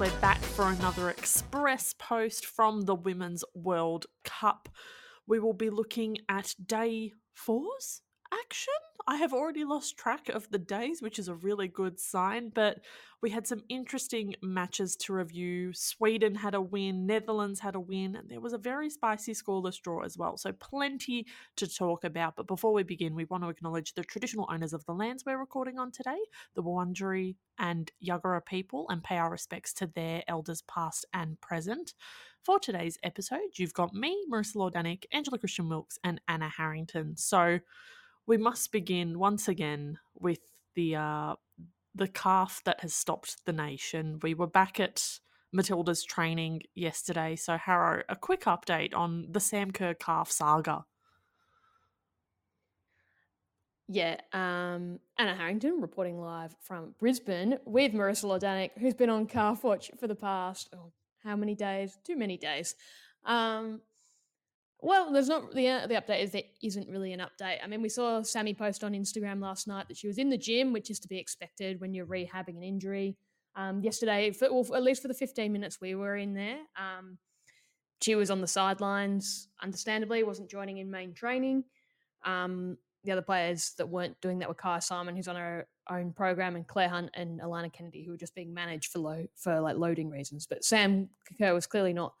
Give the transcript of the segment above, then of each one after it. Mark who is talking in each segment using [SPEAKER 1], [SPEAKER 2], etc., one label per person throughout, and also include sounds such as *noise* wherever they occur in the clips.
[SPEAKER 1] We're back for another express post from the Women's World Cup. We will be looking at day fours action. I have already lost track of the days, which is a really good sign, but we had some interesting matches to review. Sweden had a win, Netherlands had a win, and there was a very spicy scoreless draw as well. So, plenty to talk about. But before we begin, we want to acknowledge the traditional owners of the lands we're recording on today, the Wurundjeri and Yagara people, and pay our respects to their elders past and present. For today's episode, you've got me, Marissa Lordanic, Angela Christian Wilkes, and Anna Harrington. So, we must begin once again with the uh, the calf that has stopped the nation. We were back at Matilda's training yesterday, so Harrow, a quick update on the Sam Kerr calf saga.
[SPEAKER 2] Yeah, um, Anna Harrington reporting live from Brisbane with Marissa Lordanic, who's been on calf watch for the past oh, how many days? Too many days. Um, well, there's not the uh, the update is there isn't really an update. I mean, we saw Sammy post on Instagram last night that she was in the gym, which is to be expected when you're rehabbing an injury. Um, yesterday, for, well, at least for the 15 minutes we were in there, um, she was on the sidelines. Understandably, wasn't joining in main training. Um, the other players that weren't doing that were Kyah Simon, who's on her own program, and Clare Hunt and Alanna Kennedy, who were just being managed for low for like loading reasons. But Sam Kerr was clearly not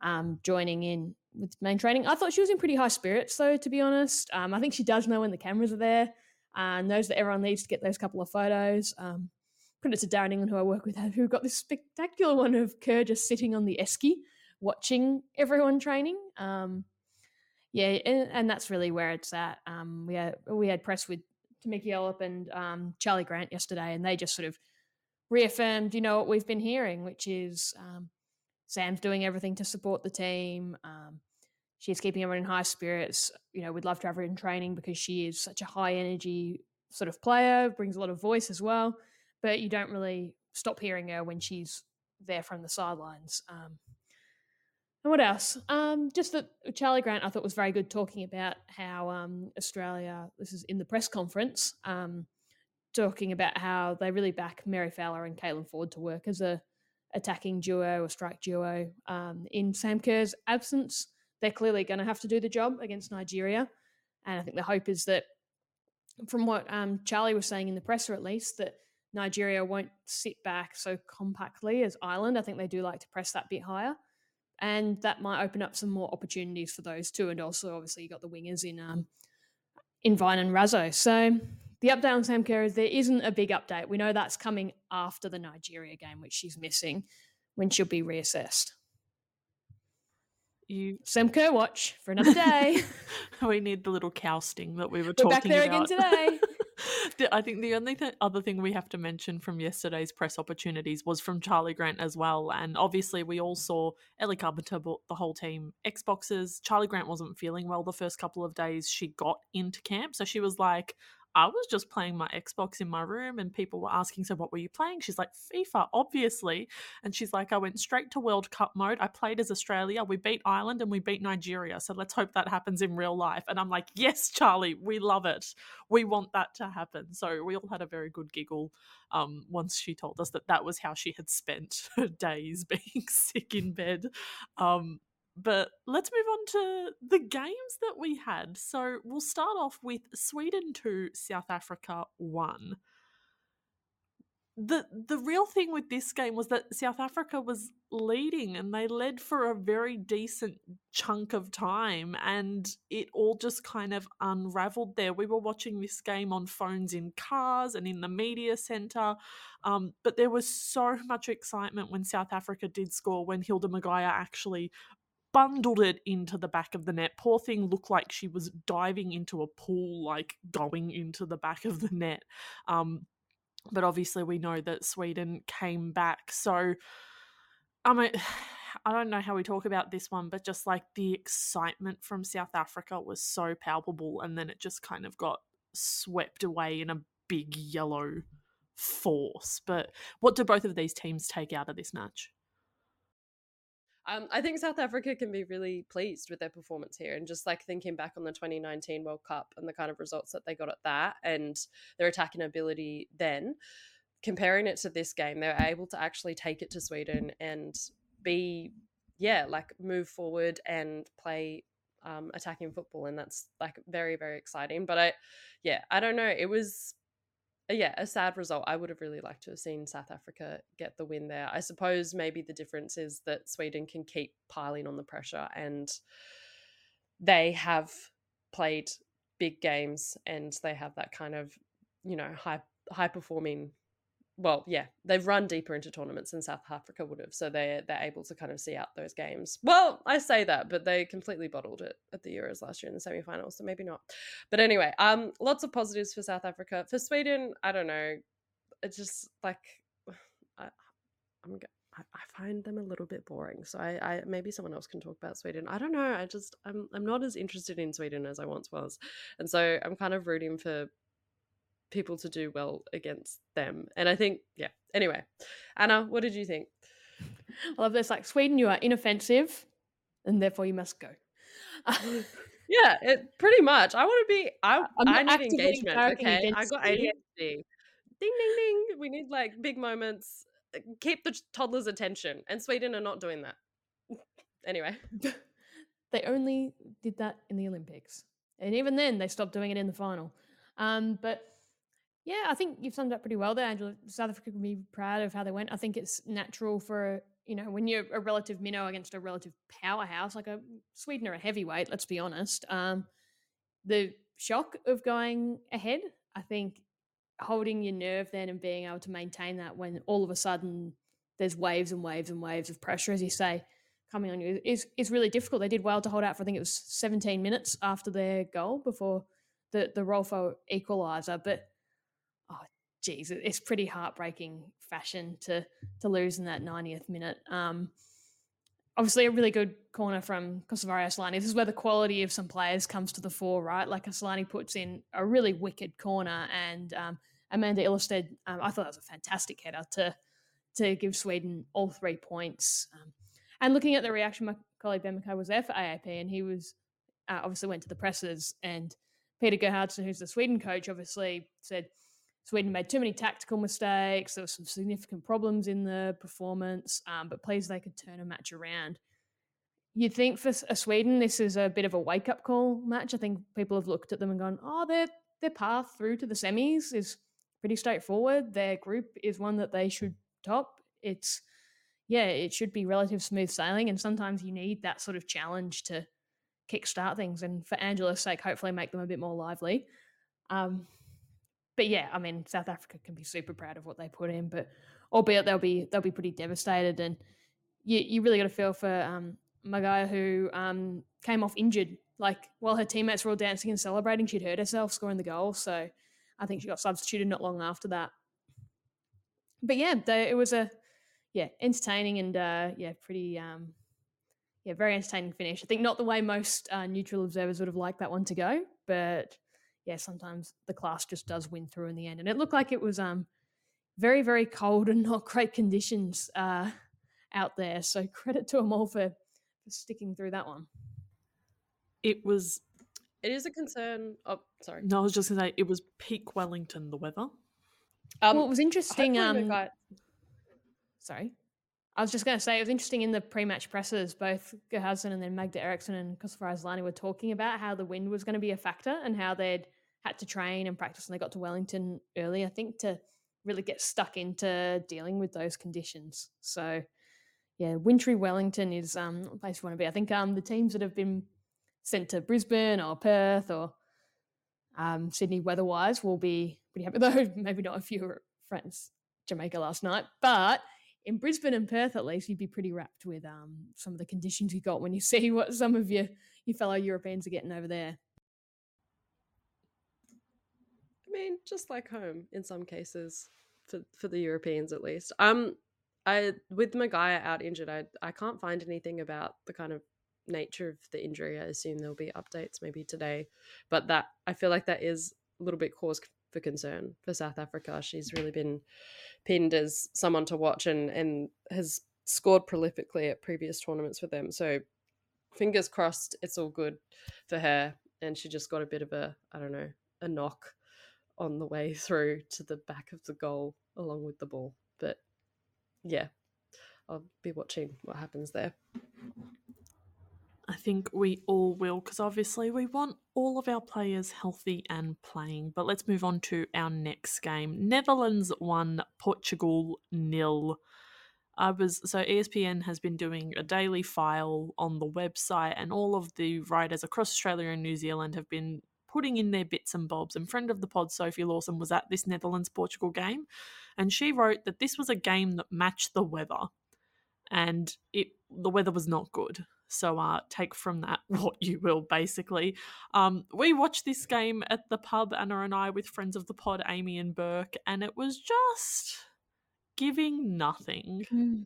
[SPEAKER 2] um, joining in with main training. I thought she was in pretty high spirits, though, to be honest. Um, I think she does know when the cameras are there and knows that everyone needs to get those couple of photos. Um, credit to Darren England, who I work with, who got this spectacular one of Kerr just sitting on the esky watching everyone training. Um, yeah, and, and, that's really where it's at. Um, we had we had press with Tameka Yallop and um, Charlie Grant yesterday, and they just sort of reaffirmed, you know, what we've been hearing, which is um, Sam's doing everything to support the team. Um, she's keeping everyone in high spirits. You know, we'd love to have her in training because she is such a high energy sort of player, brings a lot of voice as well. But you don't really stop hearing her when she's there from the sidelines. Um, and what else? Um, just that Charlie Grant, I thought was very good talking about how um, Australia. This is in the press conference, um, talking about how they really back Mary Fowler and Caitlin Foord to work as a attacking duo or strike duo. Um, in Sam Kerr's absence, they're clearly going to have to do the job against Nigeria. And I think the hope is that, from what um, Charlie was saying in the presser at least, that Nigeria won't sit back so compactly as Ireland. I think they do like to press that bit higher. And that might open up some more opportunities for those two. And also, obviously, you got the wingers in um, in Vine and Raso. So the update on Sam Kerr is there isn't a big update. We know that's coming after the Nigeria game, which she's missing, when she'll be reassessed. You Sam Kerr watch for another day. *laughs*
[SPEAKER 1] we need the little cow sting that we were, talking about.
[SPEAKER 2] we're
[SPEAKER 1] talking
[SPEAKER 2] back there
[SPEAKER 1] about.
[SPEAKER 2] again today. *laughs*
[SPEAKER 1] I think the only th- other thing we have to mention from yesterday's press opportunities was from Charlie Grant as well. And obviously, we all saw Ellie Carpenter bought the whole team Xboxes. Charlie Grant wasn't feeling well the first couple of days she got into camp. So she was like, I was just playing my Xbox in my room and people were asking, So, what were you playing? She's like, FIFA, obviously. And she's like, I went straight to World Cup mode. I played as Australia. We beat Ireland and we beat Nigeria. So, let's hope that happens in real life. And I'm like, Yes, Charlie, we love it. We want that to happen. So, we all had a very good giggle um, once she told us that that was how she had spent *laughs* her days *laughs* being sick in bed. Um, but let's move on to the games that we had. So we'll start off with Sweden 2, South Africa 1. The the real thing with this game was that South Africa was leading and they led for a very decent chunk of time and it all just kind of unraveled there. We were watching this game on phones in cars and in the media center. Um, but there was so much excitement when South Africa did score when Hildah Magaia actually bundled it into the back of the net. Poor thing looked like she was diving into a pool, like going into the back of the net. Um, but obviously, we know that Sweden came back. So, I mean, *sighs* I don't know how we talk about this one, but just like the excitement from South Africa was so palpable, and then it just kind of got swept away in a big yellow force. But what do both of these teams take out of this match?
[SPEAKER 3] Um, I think South Africa can be really pleased with their performance here, and just like thinking back on the 2019 World Cup and the kind of results that they got at that, and their attacking ability then comparing it to this game, they were able to actually take it to Sweden and be, yeah, like move forward and play um, attacking football, and that's like very very exciting. But I, yeah, I don't know. It was Uh, yeah, a sad result. I would have really liked to have seen South Africa get the win there. I suppose maybe the difference is that Sweden can keep piling on the pressure and they have played big games and they have that kind of, you know, high high performing well, yeah, they've run deeper into tournaments than South Africa would have, so they're they're able to kind of see out those games. Well, I say that, but they completely bottled it at the Euros last year in the semi-finals, so maybe not. But anyway, um, lots of positives for South Africa. For Sweden, I don't know. It's just like *sighs* I, I'm I find them a little bit boring. So I, I maybe someone else can talk about Sweden. I don't know. I just I'm I'm not as interested in Sweden as I once was, and so I'm kind of rooting for people to do well against them. And I think, yeah. Anyway, Anna, what did you think?
[SPEAKER 2] I love this. Like Sweden, you are inoffensive, and therefore you must go. *laughs*
[SPEAKER 3] yeah, it pretty much. I want to be. I I'm I need engagement. Okay, I got ADHD. Ding ding ding. We need like big moments. Uh, keep the toddler's attention, and Sweden are not doing that. *laughs* anyway, *laughs*
[SPEAKER 2] they only did that in the Olympics, and even then, they stopped doing it in the final. Um, but yeah, I think you've summed up pretty well there, Angela. South Africa can be proud of how they went. I think it's natural for you know when you're a relative minnow against a relative powerhouse like a Sweden or a heavyweight. Let's be honest. Um, the shock of going ahead, I think, holding your nerve then and being able to maintain that when all of a sudden there's waves and waves and waves of pressure, as you say, coming on you is is really difficult. They did well to hold out for I think it was 17 minutes after their goal before the the Rolfo equaliser, but geez, it's pretty heartbreaking fashion to to lose in that 90th minute. Um, obviously, a really good corner from Kosovare Asllani. This is where the quality of some players comes to the fore, right? Like Asllani puts in a really wicked corner, and um, Amanda Ilestedt, um, I thought that was a fantastic header to to give Sweden all three points. Um, and looking at the reaction, my colleague Ben McKay was there for AAP, and he was uh, obviously went to the presses and. Peter Gerhardsson, who's the Sweden coach, obviously said, Sweden made too many tactical mistakes. There were some significant problems in the performance, um, but please they could turn a match around. You'd think for Sweden this is a bit of a wake up call match. I think people have looked at them and gone, "Oh, their their path through to the semis is pretty straightforward. Their group is one that they should top. It's yeah, it should be relative smooth sailing, and sometimes you need that sort of challenge to kickstart things. And for Angela's sake, hopefully make them a bit more lively. Um, but yeah, I mean, South Africa can be super proud of what they put in, but albeit they'll be they'll be pretty devastated, and you you really got to feel for um, who um, came off injured. Like while her teammates were all dancing and celebrating, she'd hurt herself scoring the goal, so I think she got substituted not long after that. But yeah, they, it was a yeah entertaining and uh, yeah pretty um, yeah very entertaining finish. I think not the way most uh, neutral observers would have liked that one to go, but yeah, sometimes the class just does win through in the end. And it looked like it was um very, very cold and *laughs* not great conditions uh, out there. So credit to them all for, for sticking through that one.
[SPEAKER 1] It was.
[SPEAKER 3] It is a concern. Oh, sorry.
[SPEAKER 1] No, I was just going to say it was peak Wellington, the weather.
[SPEAKER 2] Um, well, it was interesting. Um, got... Sorry. I was just going to say it was interesting in the pre-match presses. Both Gerhardsson and then Magda Eriksson and Kosovare Asllani were talking about how the wind was going to be a factor and how they'd had to train and practice, and they got to Wellington early, I think, to really get stuck into dealing with those conditions. So, yeah, wintry Wellington is um, a place you want to be. I think um, the teams that have been sent to Brisbane or Perth or um, Sydney weather-wise will be pretty happy. *laughs* Though maybe not if you were friends Jamaica last night, but in Brisbane and Perth, at least, you'd be pretty wrapped with um, some of the conditions you got when you *laughs* see what some of your your fellow Europeans are getting over there.
[SPEAKER 3] Mean, just like home in some cases for for the Europeans at least. Um, I with Magaia out injured, I I can't find anything about the kind of nature of the injury. I assume there'll be updates maybe today, but that I feel like that is a little bit cause for concern for South Africa. She's really been pinned as someone to watch and and has scored prolifically at previous tournaments with them. So fingers crossed, it's all good for her. And she just got a bit of a I don't know a knock on the way *laughs* through to the back of the goal along with the ball. But yeah, I'll be watching what happens there.
[SPEAKER 1] I think we all will because obviously we want all of our players healthy and playing. But let's move on to our next game. Netherlands won, Portugal nil. I was so ESPN has been doing a daily file on the website, and all of the writers across Australia and New Zealand have been putting in their bits and bobs. And friend of the pod, Sophie Lawson, was at this Netherlands Portugal game, and she wrote that this was a game that matched the weather, and it the weather was not good. So uh, take from that *laughs* what you will, basically. Um, we watched this game at the pub, Anna and I, with friends of the pod, Amy and Burke, and it was just giving nothing.
[SPEAKER 2] Mm.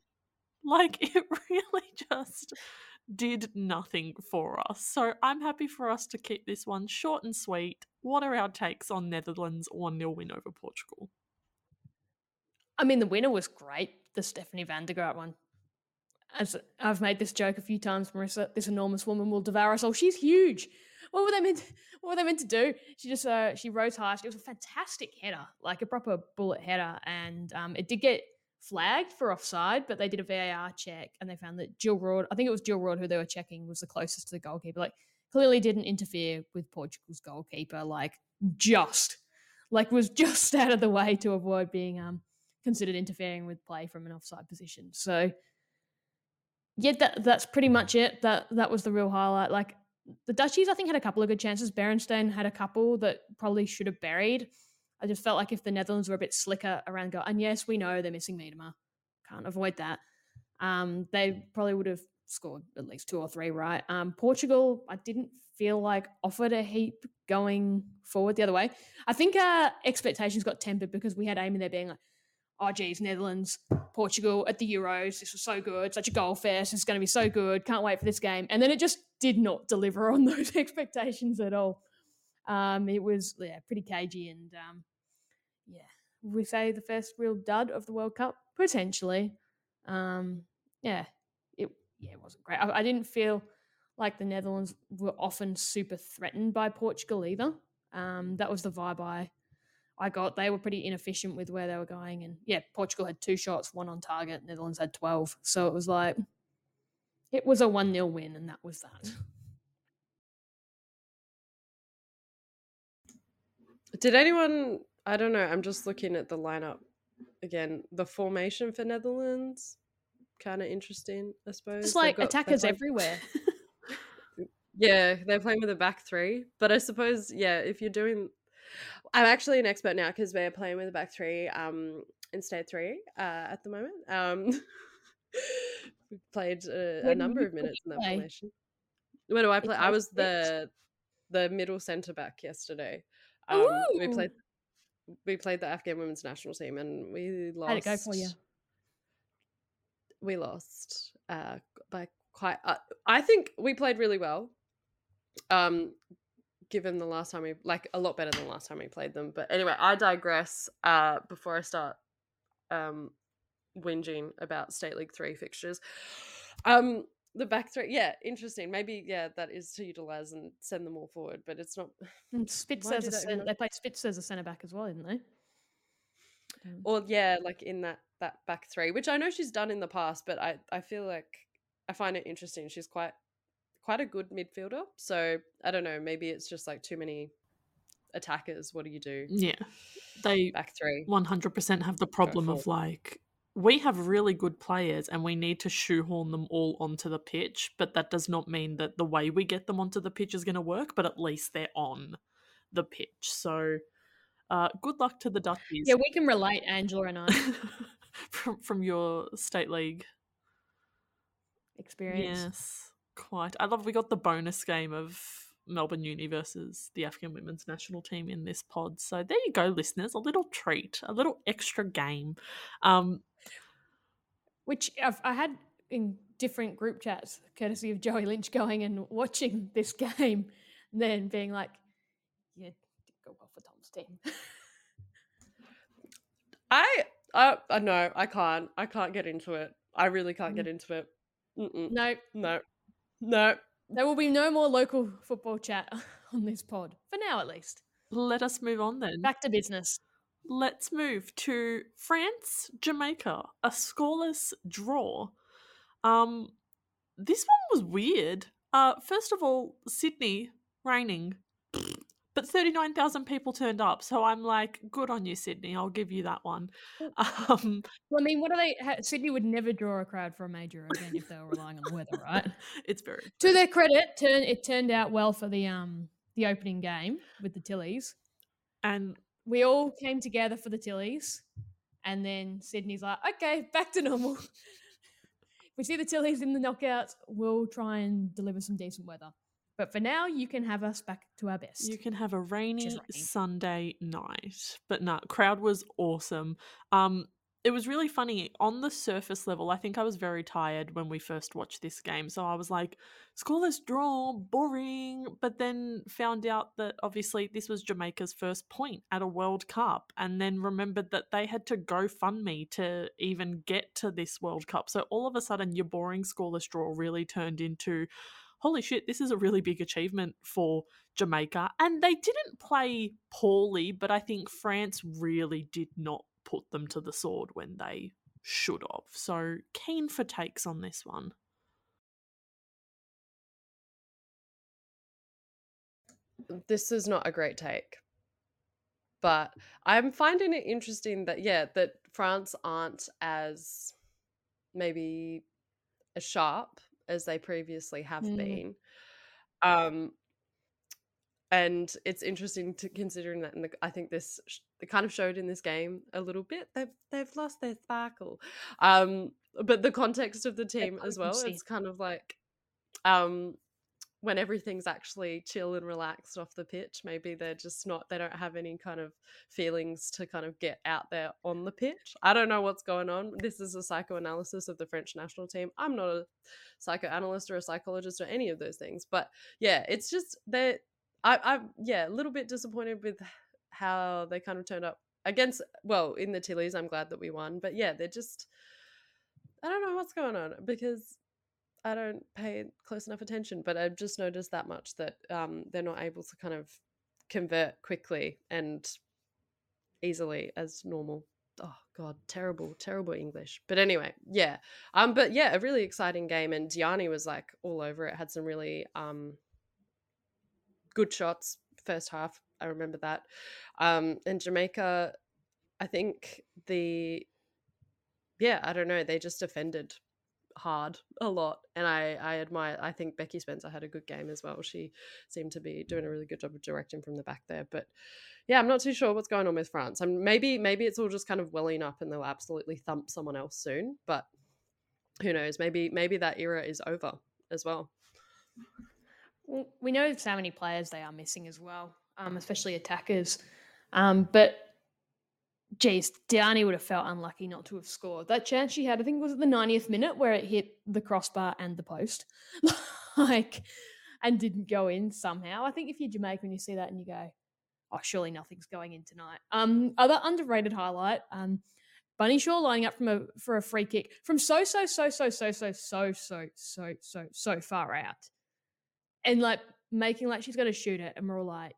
[SPEAKER 1] Like *laughs* it really just did nothing for us. So I'm happy for us to keep this one short and sweet. What are our takes on Netherlands 1 0 win over Portugal?
[SPEAKER 2] I mean, the winner was great, the Stefanie van der Gragt one. As I've made this joke a few times, Marissa, this enormous woman will devour us all. She's huge. What were they meant? To, what were they meant to do? She just uh, she rose high. It was a fantastic header, like a proper bullet header, and um, it did get flagged for offside, but they did a VAR check and they found that Jill Roord, I think it was Jill Roord who they were checking, was the closest to the goalkeeper. Like clearly didn't interfere with Portugal's goalkeeper. Like just, like was *laughs* just out of the way to avoid being um considered interfering with play from an offside position. So yeah, that that's pretty much it. That that was the real highlight. Like the Dutchies, I think had a couple of good chances. Beerensteyn had a couple that probably should have buried. I just felt like if the Netherlands were a bit slicker around goal, and yes, we know they're missing Miedema, can't avoid that. Um, they probably would have scored at least two or three, right? Um, Portugal, I didn't feel like offered a heap going forward the other way. I think our expectations got tempered because we had Amy there being like, oh geez, Netherlands, Portugal at the Euros, this was so good, such a goal fest, it's going to be so good, can't wait for this game. And then it just did not deliver *laughs* on those *laughs* expectations at all. Um, it was yeah pretty cagey and um, yeah, we say the first real dud of the World Cup potentially. Um, yeah, it yeah it wasn't great. I, I didn't feel like the Netherlands were often super threatened by Portugal either. Um, that was the vibe I I got. They were pretty inefficient with where they were going, and yeah, Portugal had two shots, one on target. Netherlands had twelve, so it was like it was a one 0 win, and that was that.
[SPEAKER 3] Did anyone? I don't know. I'm just looking at the lineup again. The formation for Netherlands, kind of interesting, I suppose.
[SPEAKER 2] Just like
[SPEAKER 3] got-
[SPEAKER 2] attackers everywhere. *laughs*
[SPEAKER 3] Yeah, they're playing with a back three. But I suppose, yeah, if you're doing, I'm actually an expert now because we're playing with a back three um, instead three uh, at the moment. Um, *laughs* we played a, a number of minutes in that
[SPEAKER 2] play?
[SPEAKER 3] formation. Where do I play? I was the the middle centre back yesterday. Um, we played we played the Afghan women's national team and we lost.
[SPEAKER 2] How'd it go for you?
[SPEAKER 3] We lost uh, by quite. Uh, I think we played really well. Um, given the last time we like a lot better than the last time we played them. But anyway, I digress. Uh, before I start um whinging about state league three fixtures. Um, the back three, yeah, interesting. Maybe yeah, that is to utilize and send them all forward, but it's not.
[SPEAKER 2] And
[SPEAKER 3] Spitse
[SPEAKER 2] as a
[SPEAKER 3] that
[SPEAKER 2] cen-
[SPEAKER 3] not-
[SPEAKER 2] they played Spitse as a centre back as well, didn't they? Um,
[SPEAKER 3] Or yeah, like in that that back three, which I know she's done in the past, but I I feel like I find it interesting. She's quite quite a good midfielder. So I don't know. Maybe it's just like too many attackers. What do you do?
[SPEAKER 1] Yeah. They
[SPEAKER 3] Back three.
[SPEAKER 1] 100% have the problem of like, we have really good players and we need to shoehorn them all onto the pitch, but that does not mean that the way we get them onto the pitch is going to work, but at least they're on the pitch. So, uh, good luck to the Dutchies.
[SPEAKER 2] yeah, we can relate, Angela and I. *laughs*
[SPEAKER 1] from, from your state league.
[SPEAKER 2] Experience.
[SPEAKER 1] Yes, quite. I love we got the bonus game of Melbourne Uni versus the African women's national team in this pod. So there you go, listeners. A little treat, a little extra game. Um,
[SPEAKER 2] Which I've, I had in different group chats, courtesy of Joey Lynch going and watching *laughs* this game, and then being like, "Yeah, did go well for Tom's team."
[SPEAKER 3] I I I no, I can't. I can't get into it. I really can't get mm. into it. Mm-mm.
[SPEAKER 2] no,
[SPEAKER 3] No, no.
[SPEAKER 2] there will be no more local football chat *laughs* on this pod for now, at least.
[SPEAKER 1] let us move on then.
[SPEAKER 2] Back to business.
[SPEAKER 1] Let's move to France, Jamaica, a scoreless draw. Um, this one was weird. Uh, first of all, Sydney raining, but thirty nine thousand people turned up. So I'm like, good on you, Sydney. I'll give you that one. Um,
[SPEAKER 2] Well, I mean, what are they? ha- Sydney would never draw a crowd for a major event if they were relying on the weather, right? *laughs*
[SPEAKER 1] it's very
[SPEAKER 2] to their credit, turn it turned out well for the um the opening game with the Tillies.
[SPEAKER 1] and
[SPEAKER 2] We all came together for the Tillies, and then Sydney's like, "Okay, back to normal." *laughs* we see the Tillies in the knockouts. We'll try and deliver some decent weather, but for now, you can have us back to our best.
[SPEAKER 1] You can have a rainy. Sunday night. But no, crowd was awesome. Um it was really funny on the surface level. I think I was very tired when we first watched this game. So I was like, scoreless draw, boring. But then found out that obviously this was Jamaica's first point at a World Cup. And then remembered that they had to go fund me to even get to this World Cup. So all of a sudden, your boring scoreless draw really turned into holy shit, this is a really big achievement for Jamaica. And they didn't play poorly, but I think France really did not put them to the sword when they should have. So keen for takes on this one.
[SPEAKER 3] this is not a great take. But I'm finding it interesting that yeah, that France aren't as maybe as sharp as they previously have
[SPEAKER 2] Mm.
[SPEAKER 3] been. Um and it's interesting to considering that in the, I think this sh- kind of showed in this game a little bit. They've they've lost their sparkle. Um but the context of the team as well, it's kind of like um when everything's actually chill and relaxed off the pitch maybe they're just not they don't have any kind of feelings to kind of get out there on the pitch i don't know what's going on this is a psychoanalysis of the french national team i'm not a psychoanalyst or a psychologist or any of those things but yeah it's just they're i i'm yeah a little bit disappointed with how they kind of turned up against well in the tillies i'm glad that we won but yeah they're just i don't know what's going on because I don't pay close enough attention, but I've just noticed that much that um, they're not able to kind of convert quickly and easily as normal. Oh god, terrible, terrible English. But anyway, yeah. Um, but yeah, a really exciting game, and Diani was like all over it. Had some really um good shots first half. I remember that. Um, and Jamaica, I think the yeah, I don't know, they just defended hard a lot and i i admire i think becky spencer had a good game as well she seemed to be doing a really good job of directing from the back there but yeah i'm not too sure what's going on with france I'm maybe maybe it's all just kind of welling up and they'll absolutely thump someone else soon but who knows maybe maybe that era is over as well
[SPEAKER 2] We know so many players they are missing as well, um, especially attackers. Um, but geez, Diani would have felt unlucky not to have scored. That chance she had, I think, was at the 90th minute where it hit the crossbar and the post, *laughs* like, and didn't go in somehow. I think if you're Jamaican, you see that and you go, "Oh, surely nothing's going in tonight." Um, other underrated highlight, um, Bunny Shaw lining up from a for a free kick from so so so so so so so so so so so far out and like making like she's gonna shoot it, and we're all like,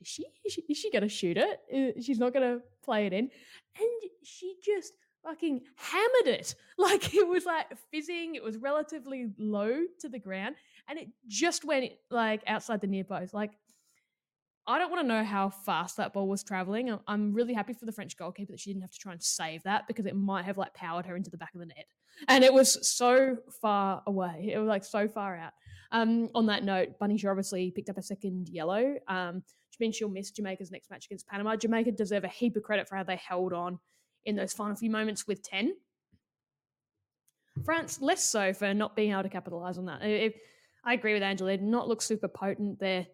[SPEAKER 2] is she is she, is she gonna shoot it? Uh, She's not gonna play it in, and she just fucking hammered it. *laughs* Like it was like fizzing. It was relatively low to the ground, and it just went like outside the near post. Like I don't want to know how fast that ball was traveling. I'm- really happy for the French goalkeeper that she didn't have to try and save that because it might have like powered her into the back of the net. And it was so far away. It was like so far out. Um, on that note, Bunny Shaw obviously picked up a second yellow, um, which means she'll miss Jamaica's next match against Panama. Jamaica deserve a heap of credit for how they held on in those final few moments with 10. France, less so for not being able to capitalise on that. I- If, I agree with Angela, they did not look super potent. They're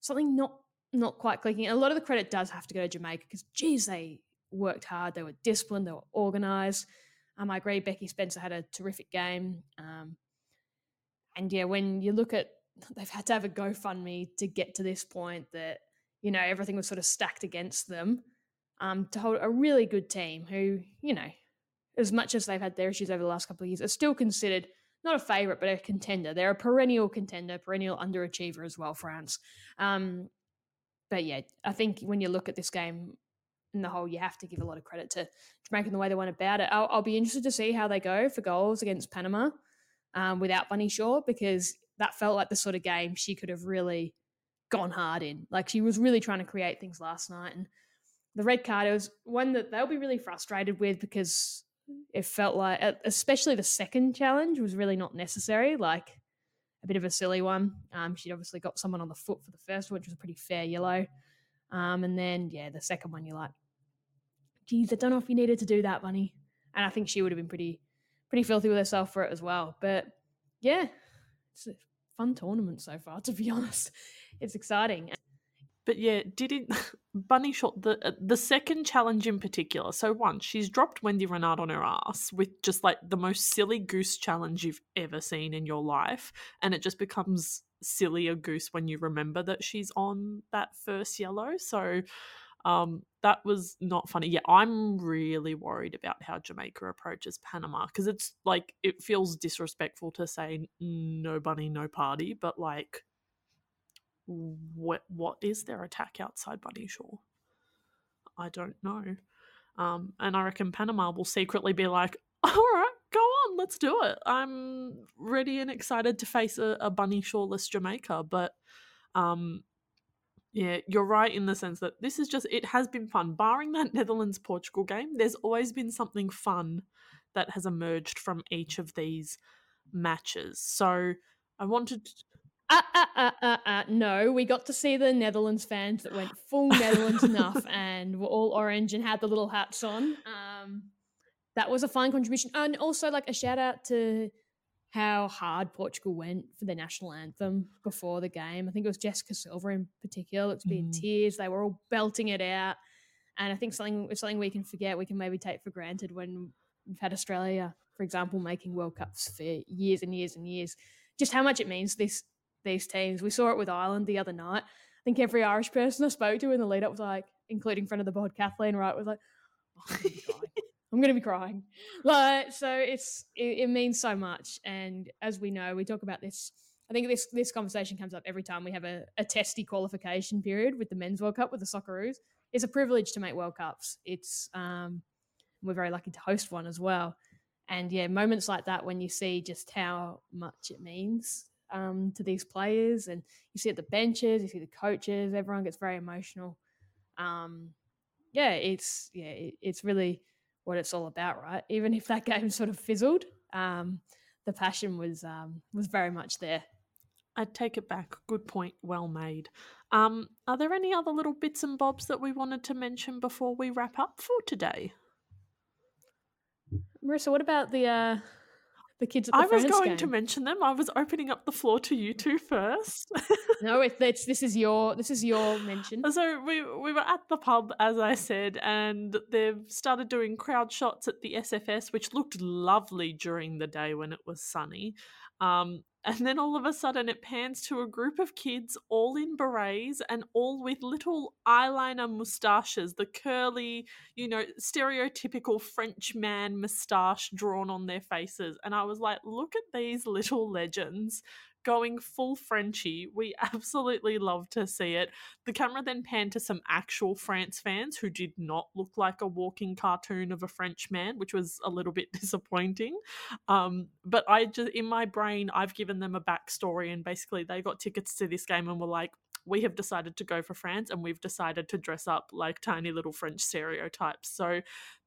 [SPEAKER 2] something not not quite clicking. A lot of the credit does have to go to Jamaica because, geez, they worked hard. They were disciplined. They were organised. Um, I agree. Becky Spencer had a terrific game. Um, and yeah, when you look at, *laughs* they've had to have a GoFundMe to get to this point that, you know, everything was sort of stacked against them um, to hold a really good team who, you know, as much as they've had their issues over the last couple of years, are still considered not a favourite, but a contender. They're a perennial contender, perennial underachiever as well, France. Um, but yeah, I think when you look at this game, in the whole, you have to give a lot of credit to Jamaica and the way they went about it. I'll, I'll be interested to see how they go for goals against Panama um, without Bunny Shaw because that felt like the sort of game she could have really gone hard in. Like she was really trying to create things last night. And the red card, it was one that they'll be really frustrated with because it felt like, especially the second challenge, was really not necessary. Like a bit of a silly one. Um, she'd obviously got someone on the foot for the first one, which was a pretty fair yellow. Um, and then, yeah, the second one, you're like, geez, I don't know if you needed to do that, Bunny. And I think she would have been pretty, pretty filthy with herself for it as well. But yeah, it's a fun tournament so far, *laughs* to be honest. It's exciting.
[SPEAKER 1] But yeah, did it? *laughs* Bunny shot the uh, the second challenge in particular. So one, she's dropped Wendie Renard on her ass with just like the most silly goose challenge you've ever seen in your life, and it just becomes sillier goose when you remember that she's on that first yellow. So um, that was not funny. Yeah, I'm really worried about how Jamaica approaches Panama because it's like it feels disrespectful to say no bunny, no party, but like what what is their attack outside Bunny Shaw? I don't know. Um, and I reckon Panama will secretly be like, *laughs* all right, go on, let's do it. I'm ready and excited to face a, a Bunny Shawless Jamaica. But um, yeah, you're right in the sense that this is just, it has been fun. Barring that *laughs* Netherlands Portugal game, there's always been something fun that has emerged from each of these matches. So I wanted
[SPEAKER 2] uh, uh, uh, uh, uh, no, we got to see the Netherlands fans that went full *laughs* Netherlands enough and were all orange and had the little hats on. Um, that was a fine contribution. And also, like, a shout out to how hard Portugal went for the national anthem before the game. I think it was Jessica Silva in particular looked to be in mm. tears. They were all belting it out. And I think something something we can forget, we can maybe take for granted when we've had Australia, for example, making World Cups for years and years and years. Just how much it means this these teams. We saw it with Ireland the other night. I think every Irish person I spoke to in the lead up was like, including friend of the pod, Kathleen Wright, was like, oh, I'm going *laughs* to be crying. Like, so it's it, it, means so much. And as we know, we talk about this. I think this this conversation comes up every time we have a, a testy qualification period with the men's World Cup with the Socceroos. It's a privilege to make World Cups. It's um, we're very lucky to host one as well. And yeah, moments like that when you see just how much it means um, to these players, and you see at the benches, you see the coaches, everyone gets very emotional. Um, yeah, it's yeah, it, it's really what it's all about, right? *laughs* Even if that game sort of fizzled, um, the passion was um, was very much there.
[SPEAKER 1] I take it back. Good point. Well made. Um, are there any other little bits and bobs that we wanted to mention before we wrap up for today?
[SPEAKER 2] Marissa, what about the uh, the kids I
[SPEAKER 1] was going
[SPEAKER 2] game.
[SPEAKER 1] to mention them. I was opening up the floor to you two first. *laughs*
[SPEAKER 2] no, it, it's this is your this is your mention.
[SPEAKER 1] So we we were at the pub, as I said, and they've started doing crowd shots at the SFS, which looked lovely during the day when it was sunny. Um, and then all of a sudden, it pans to a group of kids, all in berets and all with little eyeliner moustaches, the curly, you know, stereotypical French man moustache drawn on their faces. And I was like, look at these little legends going full Frenchy. We *laughs* absolutely love to see it. The camera then panned to some actual France fans who did not look like a walking cartoon of a French man, which was a little bit *laughs* disappointing. Um, but I just, in my brain, I've given them a backstory, and basically they got tickets to this game and were like, we have decided to go for France and we've decided to dress up like tiny little French stereotypes. So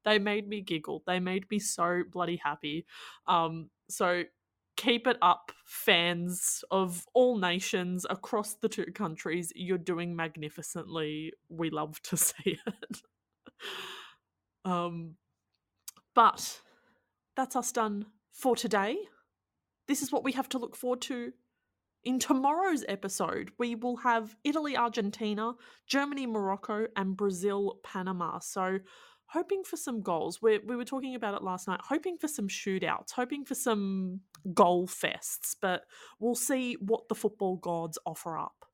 [SPEAKER 1] they made me giggle. They made me so bloody happy. Um, so keep it up, fans of all nations across the two countries. You're doing magnificently. We love to *laughs* see it. um, but that's us done for today. This is what we have to look forward to in tomorrow's episode. We will have Italy, Argentina, Germany, Morocco, and Brazil, Panama. So hoping for some goals. We we were talking about it last night. Hoping for some shootouts. Hoping for some goal fests. But we'll see what the football gods offer up.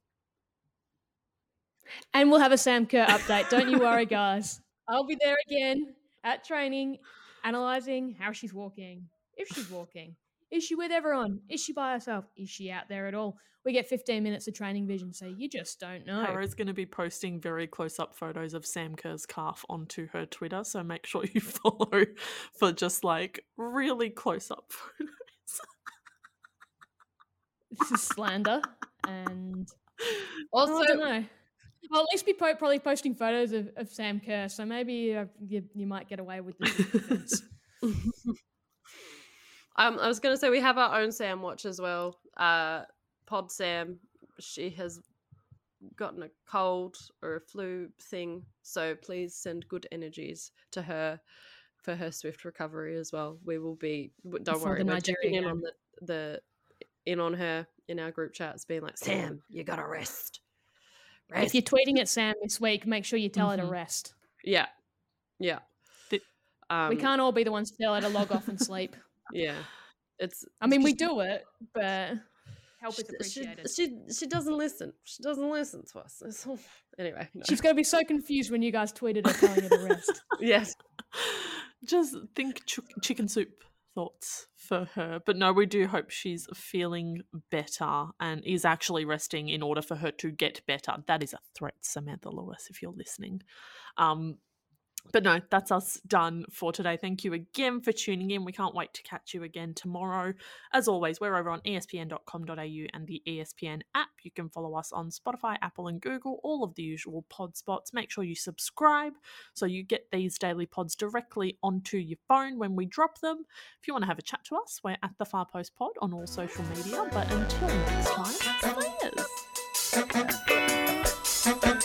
[SPEAKER 2] And we'll have a Sam Kerr update. Don't you worry, *laughs* guys. I'll be there again at training, analysing how she's walking, if she's walking, Is she with everyone? Is she by herself? Is she out there at all? We get 15 minutes of training vision, so you just don't know.
[SPEAKER 1] Hara's going to be posting very close up photos of Sam Kerr's calf onto her Twitter, so make sure you *laughs* follow for just like really close up *laughs* photos.
[SPEAKER 2] This is slander, and *laughs*
[SPEAKER 3] Also,
[SPEAKER 2] I don't know. Well, at least be po- probably posting photos of, of Sam Kerr, so maybe uh, you, you might get away with defense.
[SPEAKER 3] Um, I was going to say we have our own Sam watch as well. Uh, Pod Sam, she has gotten a cold or a flu thing, so please send good energies to her for her swift recovery as well. We will be don't
[SPEAKER 2] Before
[SPEAKER 3] worry,
[SPEAKER 2] the
[SPEAKER 3] we're checking in on the the in on her in our group chats, being like, Sam, you gotta rest.
[SPEAKER 2] if you're tweeting at Sam this week, make sure you tell her
[SPEAKER 1] Mhm.
[SPEAKER 2] to rest.
[SPEAKER 3] Yeah, yeah.
[SPEAKER 1] Di-
[SPEAKER 3] um,
[SPEAKER 2] we can't all be the ones to tell her to log off and sleep.
[SPEAKER 3] Yeah, it's.
[SPEAKER 2] I mean, we do it, but help
[SPEAKER 3] she,
[SPEAKER 2] is
[SPEAKER 3] she,
[SPEAKER 2] appreciated.
[SPEAKER 3] she she doesn't listen. She doesn't listen to us. It's all- *laughs* anyway, no.
[SPEAKER 2] She's going to be so confused when you guys tweeted her telling her to rest. *laughs*
[SPEAKER 3] yes. *laughs*
[SPEAKER 1] just think ch- chicken soup thoughts for her. But no, we do hope she's feeling better and is actually resting in order for her to get better. That is a threat, Samantha Lewis, if you're listening. Um, but no, that's us done for today. Thank you again for tuning in. We can't wait to catch you again tomorrow. As always, we're over on espn.com.au and the ESPN app. You can follow us on Spotify, Apple, and Google, all of the usual pod spots. Make sure you subscribe so you get these daily pods directly onto your phone when we drop them. If you want to have a chat to us, we're at the Far Post Pod on all social media. But until next time, Slayers.